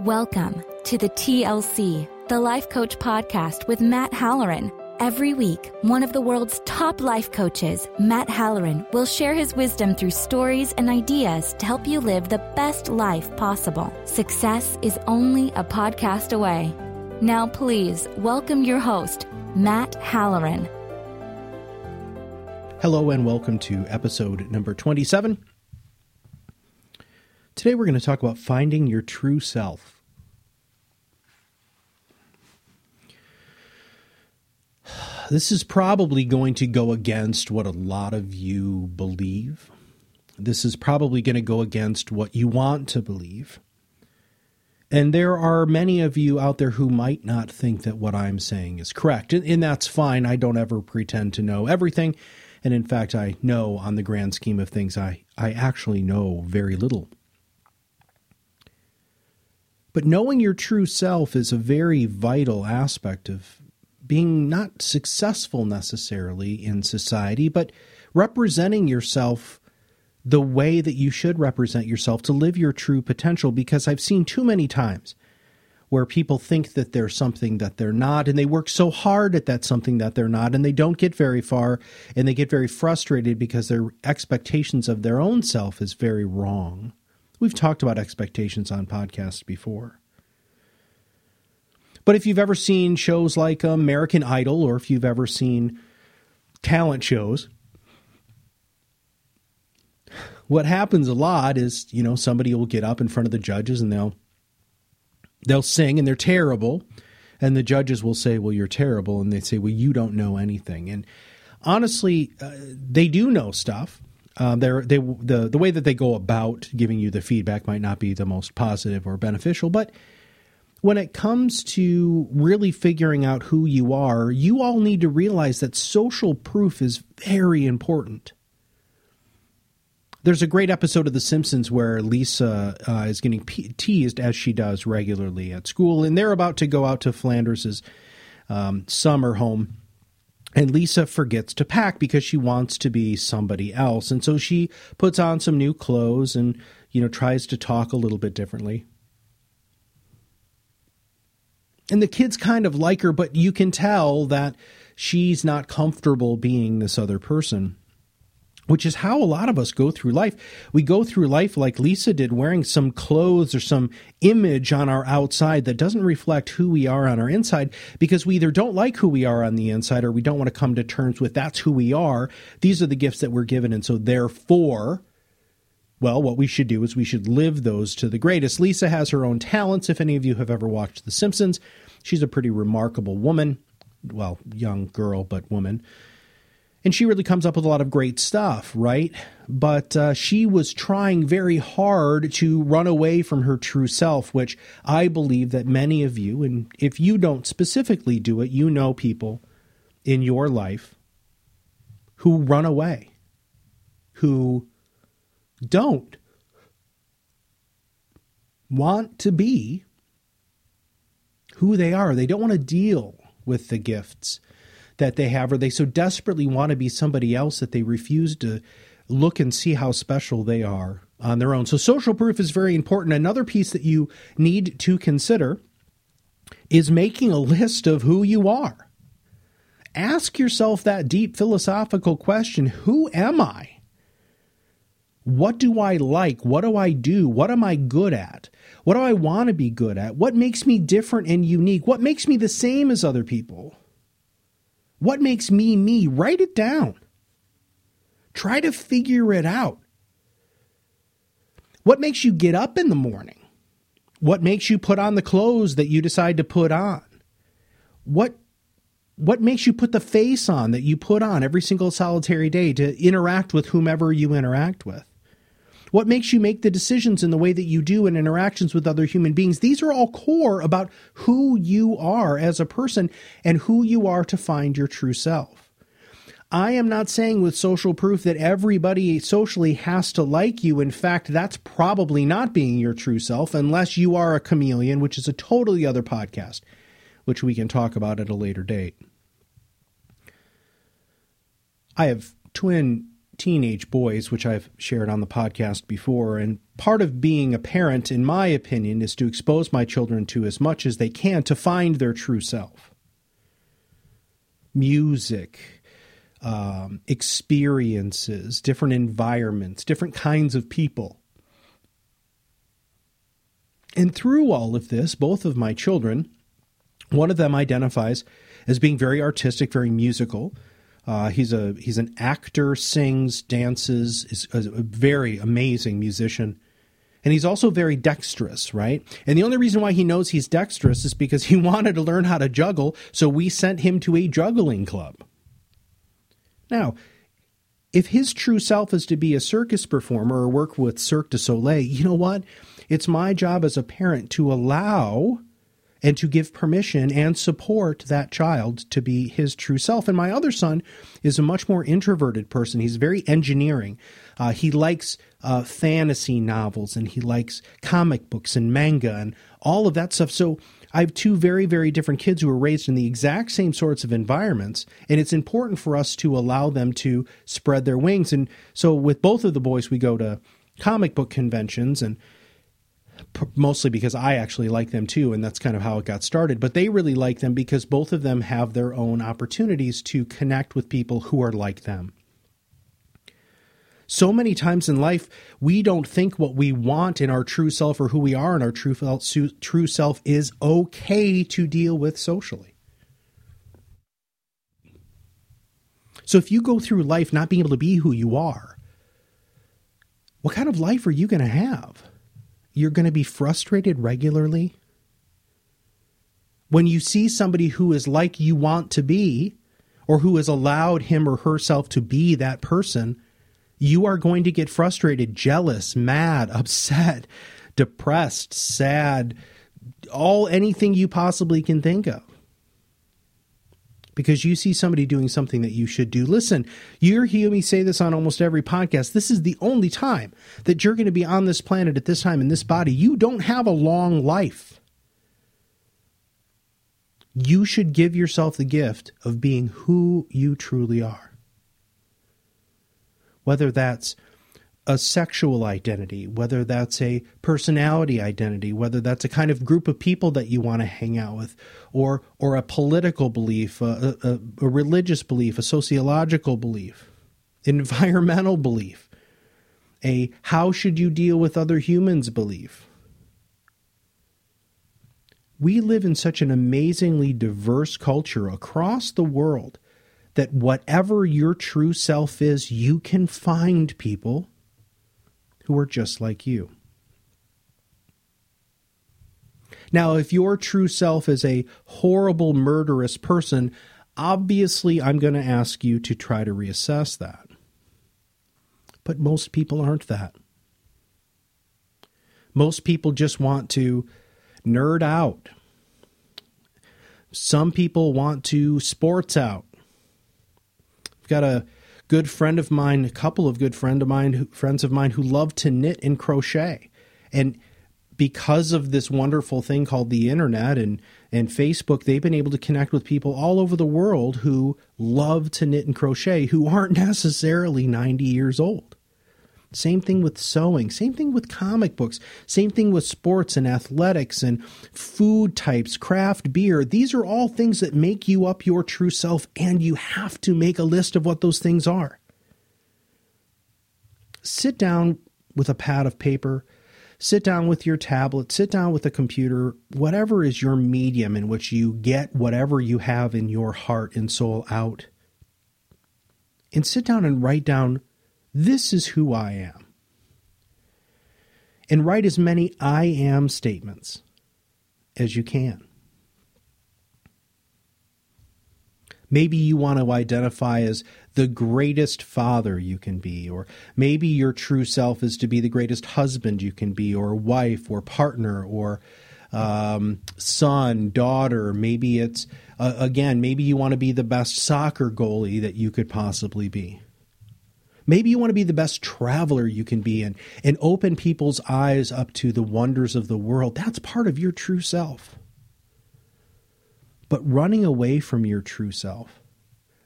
Welcome to the TLC, the Life Coach Podcast with Matt Halloran. Every week, one of the world's top life coaches, Matt Halloran, will share his wisdom through stories and ideas to help you live the best life possible. Success is only a podcast away. Now, please welcome your host, Matt Halloran. Hello, and welcome to episode number 27. Today, we're going to talk about finding your true self. This is probably going to go against what a lot of you believe. This is probably going to go against what you want to believe. And there are many of you out there who might not think that what I'm saying is correct. And, and, that's fine. I don't ever pretend to know everything. And in fact, I know on the grand scheme of things, I, I actually know very little. But knowing your true self is a very vital aspect of being not successful necessarily in society, but representing yourself the way that you should represent yourself to live your true potential. Because I've seen too many times where people think that they're something that they're not, and they work so hard at that something that they're not, and they don't get very far, and they get very frustrated because their expectations of their own self is very wrong. We've talked about expectations on podcasts before. But if you've ever seen shows like American Idol or if you've ever seen talent shows, what happens a lot is, you know, somebody will get up in front of the judges and they'll they'll sing and they're terrible and the judges will say, "Well, you're terrible." And they say, "Well, you don't know anything." And honestly, uh, they do know stuff. They're, they the the way that they go about giving you the feedback might not be the most positive or beneficial, but when it comes to really figuring out who you are, you all need to realize that social proof is very important. There's a great episode of The Simpsons where Lisa uh, is getting pe- teased as she does regularly at school, and they're about to go out to Flanders's um, summer home. And Lisa forgets to pack because she wants to be somebody else. And so she puts on some new clothes and, you know, tries to talk a little bit differently and the kids kind of like her, but you can tell that she's not comfortable being this other person. Which is how a lot of us go through life. We go through life like Lisa did, wearing some clothes or some image on our outside that doesn't reflect who we are on our inside because we either don't like who we are on the inside or we don't want to come to terms with that's who we are. These are the gifts that we're given. And so, therefore, well, what we should do is we should live those to the greatest. Lisa has her own talents. If any of you have ever watched The Simpsons, she's a pretty remarkable woman. Well, young girl, but woman. And she really comes up with a lot of great stuff, right? But uh, she was trying very hard to run away from her true self, which I believe that many of you, and if you don't specifically do it, you know people in your life who run away, who don't want to be who they are. They don't want to deal with the gifts that they have, or they so desperately want to be somebody else that they refuse to look and see how special they are on their own. So, social proof is very important. Another piece that you need to consider is making a list of who you are. Ask yourself that deep philosophical question Who am I? What do I like? What do I do? What am I good at? What do I want to be good at? What makes me different and unique? What makes me the same as other people? What makes me me? Write it down. Try to figure it out. What makes you get up in the morning? What makes you put on the clothes that you decide to put on? What what makes you put the face on that you put on every single solitary day to interact with whomever you interact with? What makes you make the decisions in the way that you do in interactions with other human beings? These are all core about who you are as a person and who you are to find your true self. I am not saying with social proof that everybody socially has to like you. In fact, that's probably not being your true self unless you are a chameleon, which is a totally other podcast, which we can talk about at a later date. I have twin teenage boys, which I've shared on the podcast before. And part of being a parent, in my opinion, is to expose my children to as much as they can to find their true self. Music, um, experiences, different environments, different kinds of people. And through all of this, both of my children, one of them identifies as being very artistic, very musical. Uh, he's a he's an actor, sings, dances, is a very amazing musician, and he's also very dexterous, right? And the only reason why he knows he's dexterous is because he wanted to learn how to juggle, so we sent him to a juggling club. Now, if his true self is to be a circus performer or work with Cirque du Soleil, you know what? It's my job as a parent to allow and to give permission and support that child to be his true self. And my other son is a much more introverted person. He's very engineering. Uh, he likes uh, fantasy novels and he likes comic books and manga and all of that stuff. So I have two very, very different kids who were raised in the exact same sorts of environments, and it's important for us to allow them to spread their wings. And so, with both of the boys, we go to comic book conventions and mostly because I actually like them too, and that's kind of how it got started. But they really like them because both of them have their own opportunities to connect with people who are like them. So many times in life, we don't think what we want in our true self or who we are in our true, true self is okay to deal with socially. So if you go through life not being able to be who you are, what kind of life are you going to have? You're going to be frustrated regularly? When you see somebody who is like you want to be, or who has allowed him or herself to be that person, you are going to get frustrated, jealous, mad, upset, depressed, sad, all anything you possibly can think of because you see somebody doing something that you should do. Listen, you hear me say this on almost every podcast. This is the only time that you're going to be on this planet at this time in this body. You don't have a long life. You should give yourself the gift of being who you truly are. Whether that's a sexual identity, whether that's a personality identity, whether that's a kind of group of people that you want to hang out with, or or a political belief, a, a, a religious belief, a sociological belief, environmental belief, a how should you deal with other humans belief. We live in such an amazingly diverse culture across the world that whatever your true self is, you can find people who are just like you. Now, if your true self is a horrible, murderous person, obviously I'm going to ask you to try to reassess that. But most people aren't that. Most people just want to nerd out. Some people want to sports out. I've got a good friend of mine, a couple of good friend of mine, friends of mine who love to knit and crochet. And because of this wonderful thing called the internet and and Facebook, they've been able to connect with people all over the world who love to knit and crochet who aren't necessarily 90 years old. Same thing with sewing, same thing with comic books, same thing with sports and athletics and food types, craft beer. These are all things that make you up your true self, and you have to make a list of what those things are. Sit down with a pad of paper, sit down with your tablet, sit down with a computer, whatever is your medium in which you get whatever you have in your heart and soul out. And sit down and write down this is who I am. And write as many I am statements as you can. Maybe you want to identify as the greatest father you can be, or maybe your true self is to be the greatest husband you can be, or wife, or partner, or um, son, daughter. Maybe it's, uh, again, maybe you want to be the best soccer goalie that you could possibly be. Maybe you want to be the best traveler you can be and, and open people's eyes up to the wonders of the world. That's part of your true self. But running away from your true self,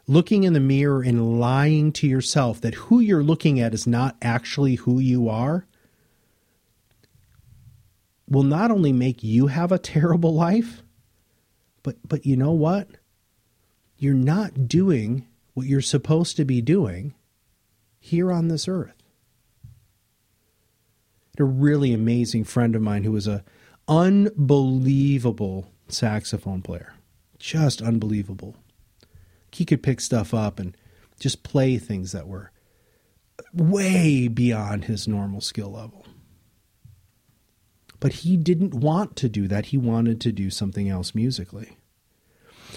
looking in the mirror and lying to yourself that who you're looking at is not actually who you are will not only make you have a terrible life, but but you know what? You're not doing what you're supposed to be doing here on this earth. A really amazing friend of mine who was a unbelievable saxophone player. Just unbelievable. He could pick stuff up and just play things that were way beyond his normal skill level. But he didn't want to do that. He wanted to do something else musically.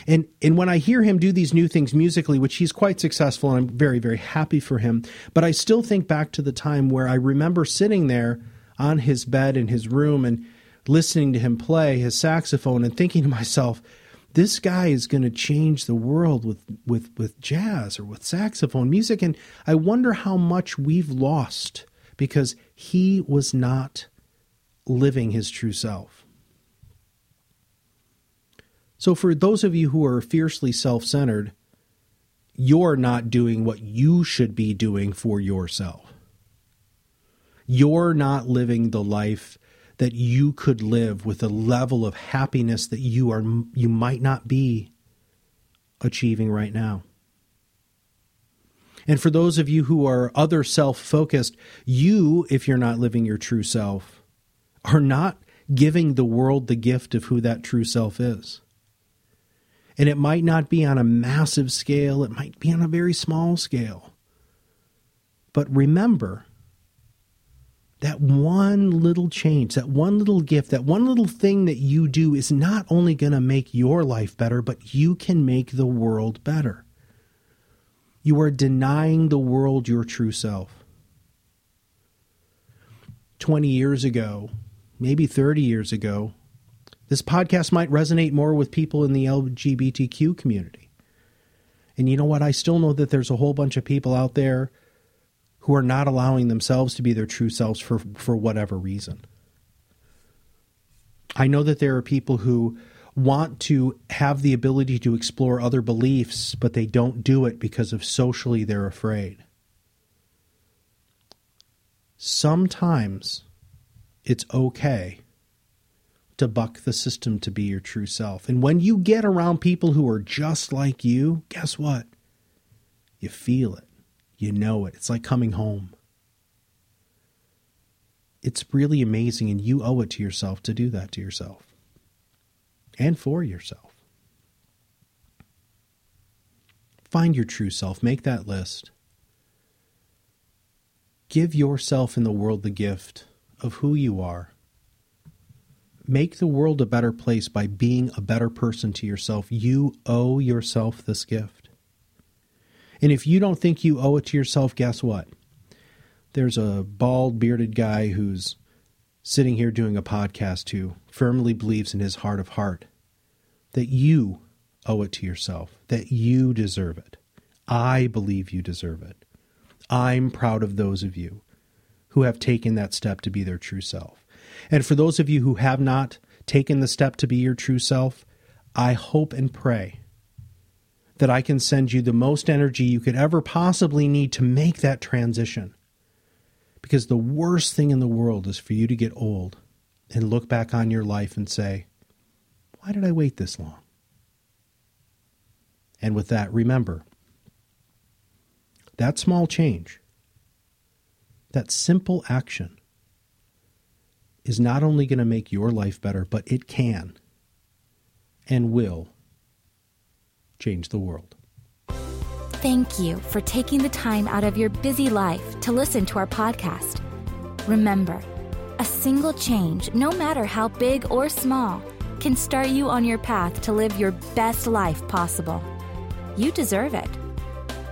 And and when I hear him do these new things musically, which he's quite successful and I'm very very happy for him, but I still think back to the time where I remember sitting there on his bed in his room and listening to him play his saxophone and thinking to myself, this guy is going to change the world with, with, with jazz or with saxophone music. And I wonder how much we've lost because he was not living his true self. So, for those of you who are fiercely self centered, you're not doing what you should be doing for yourself. You're not living the life that you could live with a level of happiness that you are you might not be achieving right now. And for those of you who are other self-focused, you if you're not living your true self are not giving the world the gift of who that true self is. And it might not be on a massive scale, it might be on a very small scale. But remember, that one little change, that one little gift, that one little thing that you do is not only going to make your life better, but you can make the world better. You are denying the world your true self. 20 years ago, maybe 30 years ago, this podcast might resonate more with people in the LGBTQ community. And you know what? I still know that there's a whole bunch of people out there who are not allowing themselves to be their true selves for, for whatever reason. I know that there are people who want to have the ability to explore other beliefs, but they don't do it because of socially they're afraid. Sometimes it's okay to buck the system to be your true self. And when you get around people who are just like you, guess what? You feel it. You know it. It's like coming home. It's really amazing, and you owe it to yourself to do that to yourself and for yourself. Find your true self, make that list. Give yourself and the world the gift of who you are. Make the world a better place by being a better person to yourself. You owe yourself this gift. And if you don't think you owe it to yourself, guess what? There's a bald, bearded guy who's sitting here doing a podcast who firmly believes in his heart of heart that you owe it to yourself, that you deserve it. I believe you deserve it. I'm proud of those of you who have taken that step to be their true self. And for those of you who have not taken the step to be your true self, I hope and pray that I can send you the most energy you could ever possibly need to make that transition. Because the worst thing in the world is for you to get old and look back on your life and say, Why did I wait this long? And with that, remember that small change, that simple action, is not only going to make your life better, but it can and will change the world. Thank you for taking the time out of your busy life to listen to our podcast. Remember, a single change, no matter how big or small, can start you on your path to live your best life possible. You deserve it.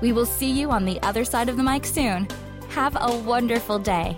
We will see you on the other side of the mic soon. Have a wonderful day.